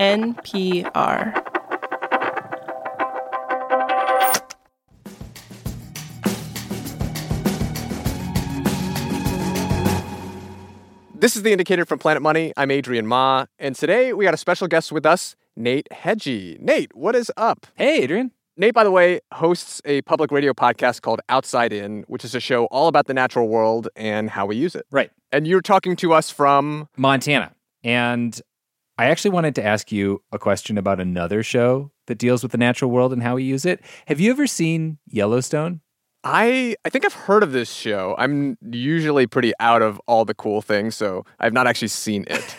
NPR. This is the indicator from Planet Money. I'm Adrian Ma, and today we got a special guest with us, Nate Hegyi. Nate, what is up? Hey, Adrian. Nate, by the way, hosts a public radio podcast called Outside In, which is a show all about the natural world and how we use it. Right. And you're talking to us from Montana. And I actually wanted to ask you a question about another show that deals with the natural world and how we use it. Have you ever seen Yellowstone? I I think I've heard of this show. I'm usually pretty out of all the cool things, so I've not actually seen it.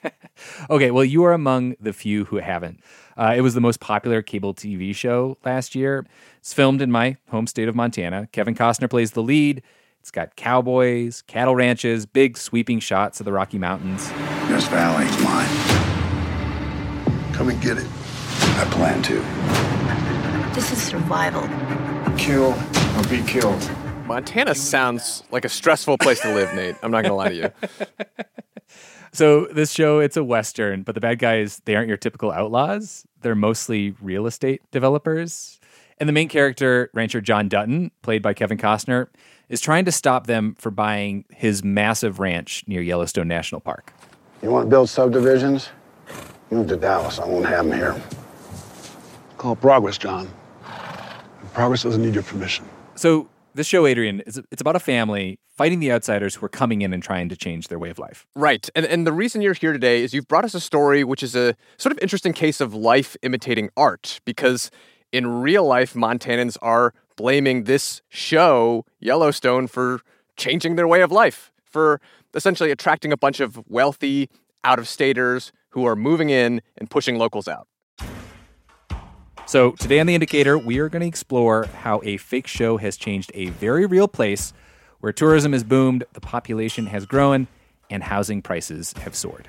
okay, well, you are among the few who haven't. Uh, it was the most popular cable TV show last year. It's filmed in my home state of Montana. Kevin Costner plays the lead. It's got cowboys, cattle ranches, big sweeping shots of the Rocky Mountains. This valley's mine. Come and get it. I plan to. This is survival. Kill or be killed. Montana sounds like a stressful place to live, Nate. I'm not going to lie to you. So this show, it's a western, but the bad guys, they aren't your typical outlaws. They're mostly real estate developers. And the main character, rancher John Dutton, played by Kevin Costner, is trying to stop them from buying his massive ranch near Yellowstone National Park. You want to build subdivisions? Move to Dallas. I won't have them here. Call progress, John. Progress doesn't need your permission. So this show, Adrian, is it's about a family fighting the outsiders who are coming in and trying to change their way of life. Right. And and the reason you're here today is you've brought us a story which is a sort of interesting case of life imitating art because in real life Montanans are blaming this show Yellowstone for changing their way of life, for essentially attracting a bunch of wealthy out-of-staters who are moving in and pushing locals out. So, today on The Indicator, we are going to explore how a fake show has changed a very real place where tourism has boomed, the population has grown, and housing prices have soared.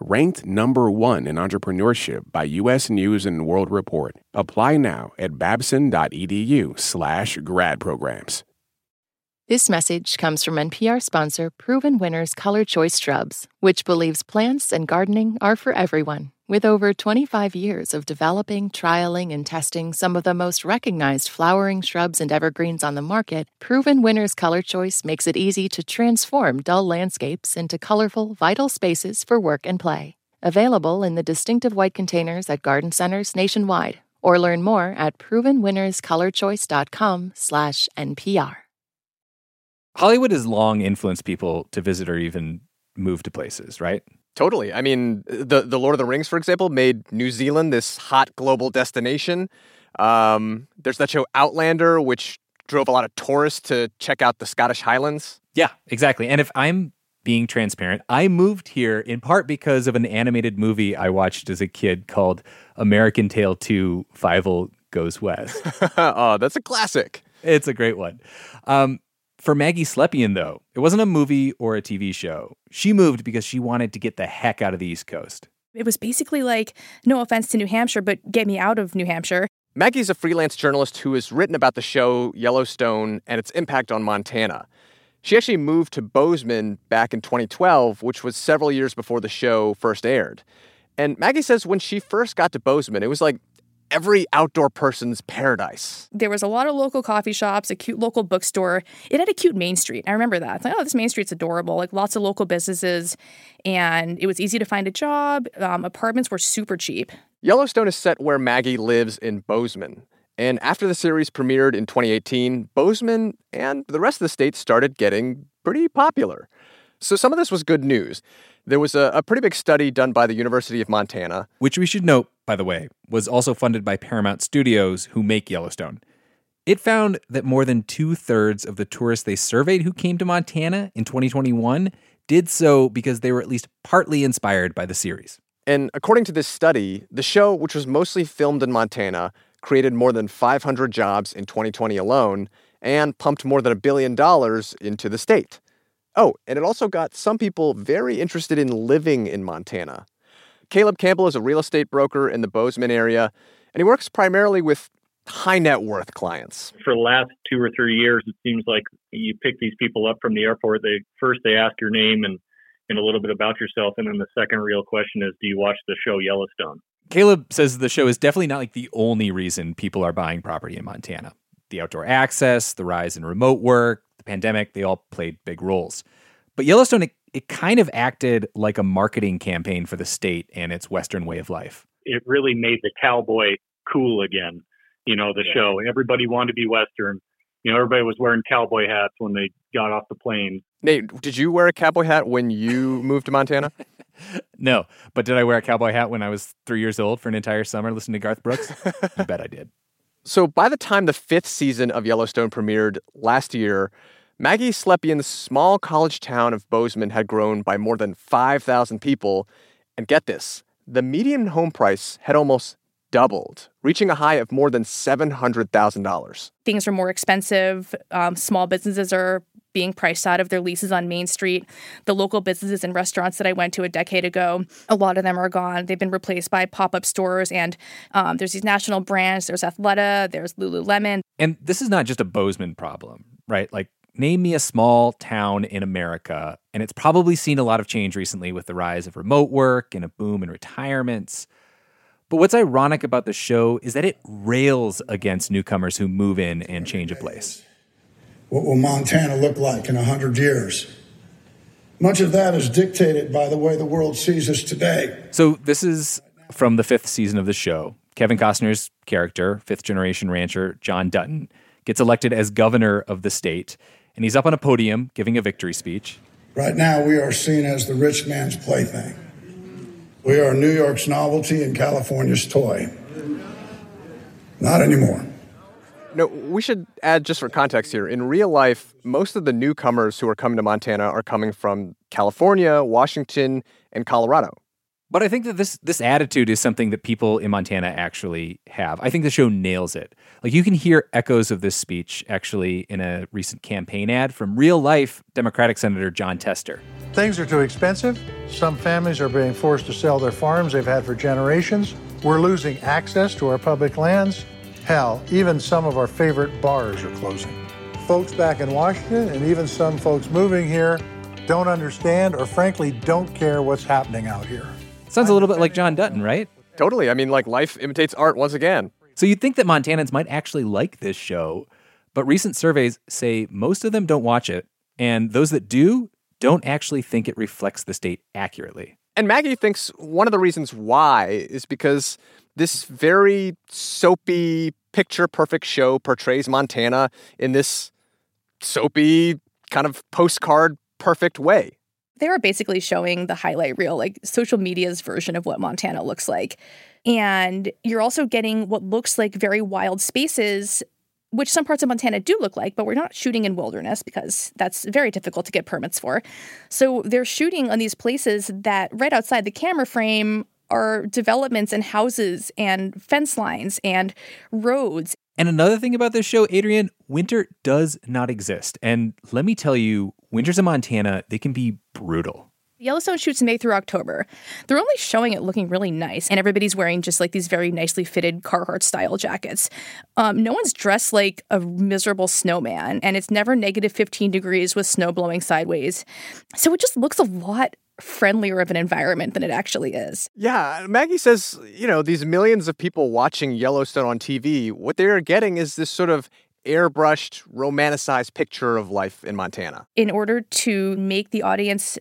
Ranked number one in entrepreneurship by U.S. News and World Report. Apply now at babson.edu slash grad programs. This message comes from NPR sponsor Proven Winners Color Choice Shrubs, which believes plants and gardening are for everyone. With over 25 years of developing, trialing, and testing some of the most recognized flowering shrubs and evergreens on the market, Proven Winners Color Choice makes it easy to transform dull landscapes into colorful, vital spaces for work and play. Available in the distinctive white containers at garden centers nationwide. Or learn more at provenwinnerscolorchoice.com slash NPR. Hollywood has long influenced people to visit or even move to places, right? Totally. I mean, the the Lord of the Rings, for example, made New Zealand this hot global destination. Um, there's that show Outlander, which drove a lot of tourists to check out the Scottish Highlands. Yeah, exactly. And if I'm being transparent, I moved here in part because of an animated movie I watched as a kid called American Tail 2 Fievel Goes West. oh, that's a classic. It's a great one. Um, for Maggie Slepian, though, it wasn't a movie or a TV show. She moved because she wanted to get the heck out of the East Coast. It was basically like, no offense to New Hampshire, but get me out of New Hampshire. Maggie's a freelance journalist who has written about the show Yellowstone and its impact on Montana. She actually moved to Bozeman back in 2012, which was several years before the show first aired. And Maggie says when she first got to Bozeman, it was like every outdoor person's paradise. There was a lot of local coffee shops, a cute local bookstore. It had a cute main street. I remember that. It's like, oh, this main street's adorable. Like lots of local businesses, and it was easy to find a job. Um, apartments were super cheap. Yellowstone is set where Maggie lives in Bozeman. And after the series premiered in 2018, Bozeman and the rest of the state started getting pretty popular. So some of this was good news. There was a, a, pretty big study done by the University of Montana. Which we should note, by the way, was also funded by Paramount Studios, who make Yellowstone. It found that more than two thirds of the tourists they surveyed who came to Montana in 2021 did so because they were at least partly inspired by the series. And according to this study, the show, which was mostly filmed in Montana, created more than 500 jobs in 2020 alone and pumped more than a billion dollars into the state. Oh, and it also got some people very interested in living in Montana. Caleb Campbell is a real estate broker in the Bozeman area, and he works primarily with high net worth clients. For the last two or three years, it seems like you pick these people up from the airport. They first they ask your name and and a little bit about yourself, and then the second real question is, do you watch the show Yellowstone? Caleb says the show is definitely not like the only reason people are buying property in Montana. The outdoor access, the rise in remote work, the pandemic, they all played big roles. But Yellowstone, it, it kind of acted like a marketing campaign for the state and its Western way of life. It really made the cowboy cool again you know, the yeah. show. Everybody wanted to be Western. You know, everybody was wearing cowboy hats when they got off the plane. Nate, did you wear a cowboy hat when you moved to Montana? no, but did I wear a cowboy hat when I was three years old for an entire summer listening to Garth Brooks? I bet I did. So by the time the fifth season of Yellowstone premiered last year, Maggie Slepian's small college town of Bozeman had grown by more than 5,000 people. And get this, the median home price had almost doubled, reaching a high of more than $700,000. Things are more expensive. Um, small businesses are being priced out of their leases on Main Street. The local businesses and restaurants that I went to a decade ago, a lot of them are gone. They've been replaced by pop up stores, and um, there's these national brands. There's Athleta, there's Lululemon. And this is not just a Bozeman problem, right? Like, name me a small town in America, and it's probably seen a lot of change recently with the rise of remote work and a boom in retirements. But what's ironic about the show is that it rails against newcomers who move in and change a place. What will Montana look like in 100 years? Much of that is dictated by the way the world sees us today. So, this is from the fifth season of the show. Kevin Costner's character, fifth generation rancher John Dutton, gets elected as governor of the state, and he's up on a podium giving a victory speech. Right now, we are seen as the rich man's plaything. We are New York's novelty and California's toy. Not anymore. No, we should add just for context here. In real life, most of the newcomers who are coming to Montana are coming from California, Washington, and Colorado. But I think that this this attitude is something that people in Montana actually have. I think the show nails it. Like you can hear echoes of this speech actually in a recent campaign ad from real life Democratic Senator Jon Tester. Things are too expensive. Some families are being forced to sell their farms they've had for generations. We're losing access to our public lands. Hell, even some of our favorite bars are closing. Folks back in Washington and even some folks moving here don't understand or frankly don't care what's happening out here. Sounds a little bit like John Dutton, right? Totally. I mean, like life imitates art once again. So you'd think that Montanans might actually like this show, but recent surveys say most of them don't watch it, and those that do don't actually think it reflects the state accurately. And Maggie thinks one of the reasons why is because this very soapy, picture perfect show portrays Montana in this soapy, kind of postcard perfect way they were basically showing the highlight reel, like social media's version of what Montana looks like. And you're also getting what looks like very wild spaces, which some parts of Montana do look like, but we're not shooting in wilderness because that's very difficult to get permits for. So they're shooting on these places that right outside the camera frame are developments and houses and fence lines and roads. And another thing about this show, Adrian, winter does not exist. And let me tell you, winters in Montana, they can be brutal. Yellowstone shoots May through October. They're only showing it looking really nice, and everybody's wearing just like these very nicely fitted Carhartt style jackets. Um, no one's dressed like a miserable snowman, and it's never negative 15 degrees with snow blowing sideways. So it just looks a lot friendlier of an environment than it actually is. Yeah, Maggie says, you know, these millions of people watching Yellowstone on TV, what they're getting is this sort of airbrushed, romanticized picture of life in Montana. In order to make the audience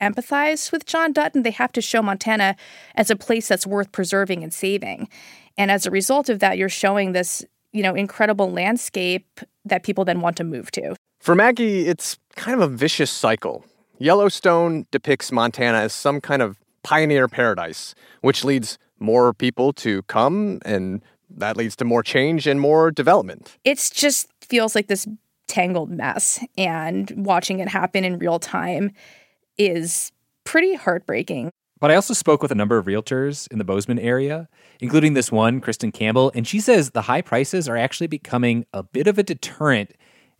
empathize with John Dutton, they have to show Montana as a place that's worth preserving and saving. And as a result of that, you're showing this, you know, incredible landscape that people then want to move to. For Maggie, it's kind of a vicious cycle. Yellowstone depicts Montana as some kind of pioneer paradise, which leads more people to come and that leads to more change and more development. It just feels like this tangled mess, and watching it happen in real time is pretty heartbreaking. But I also spoke with a number of realtors in the Bozeman area, including this one, Kristen Campbell, and she says the high prices are actually becoming a bit of a deterrent,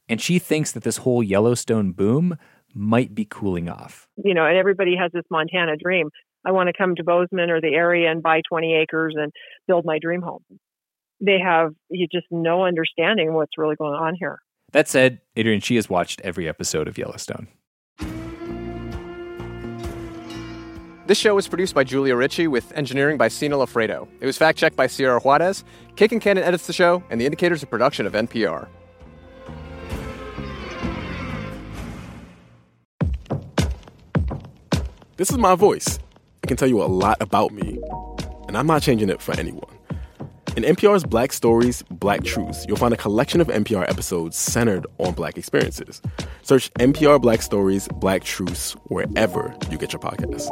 and she thinks that this whole Yellowstone boom might be cooling off. You know, and everybody has this Montana dream. I want to come to Bozeman or the area and buy 20 acres and build my dream home. They have you just no understanding what's really going on here. That said, Adrian, she has watched every episode of Yellowstone. This show was produced by Julia Ritchie with engineering by Sina Loffredo. It was fact checked by Sierra Juarez. Kate Concannon edits the show, and the Indicator's a production of NPR. This is my voice. It can tell you a lot about me, and I'm not changing it for anyone. In NPR's Black Stories, Black Truths, you'll find a collection of NPR episodes centered on Black experiences. Search NPR Black Stories, Black Truths wherever you get your podcasts.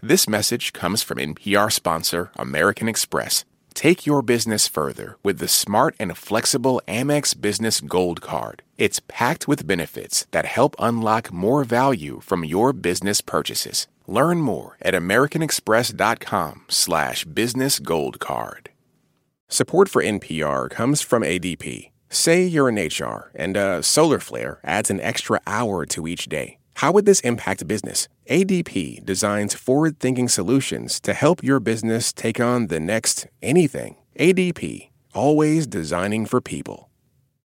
This message comes from NPR sponsor American Express. Take your business further with the smart and flexible Amex Business Gold Card. It's packed with benefits that help unlock more value from your business purchases. Learn more at americanexpress.com slash business gold card. Support for NPR comes from ADP. Say you're in HR and a solar flare adds an extra hour to each day. How would this impact business? ADP designs forward thinking solutions to help your business take on the next anything. ADP, always designing for people.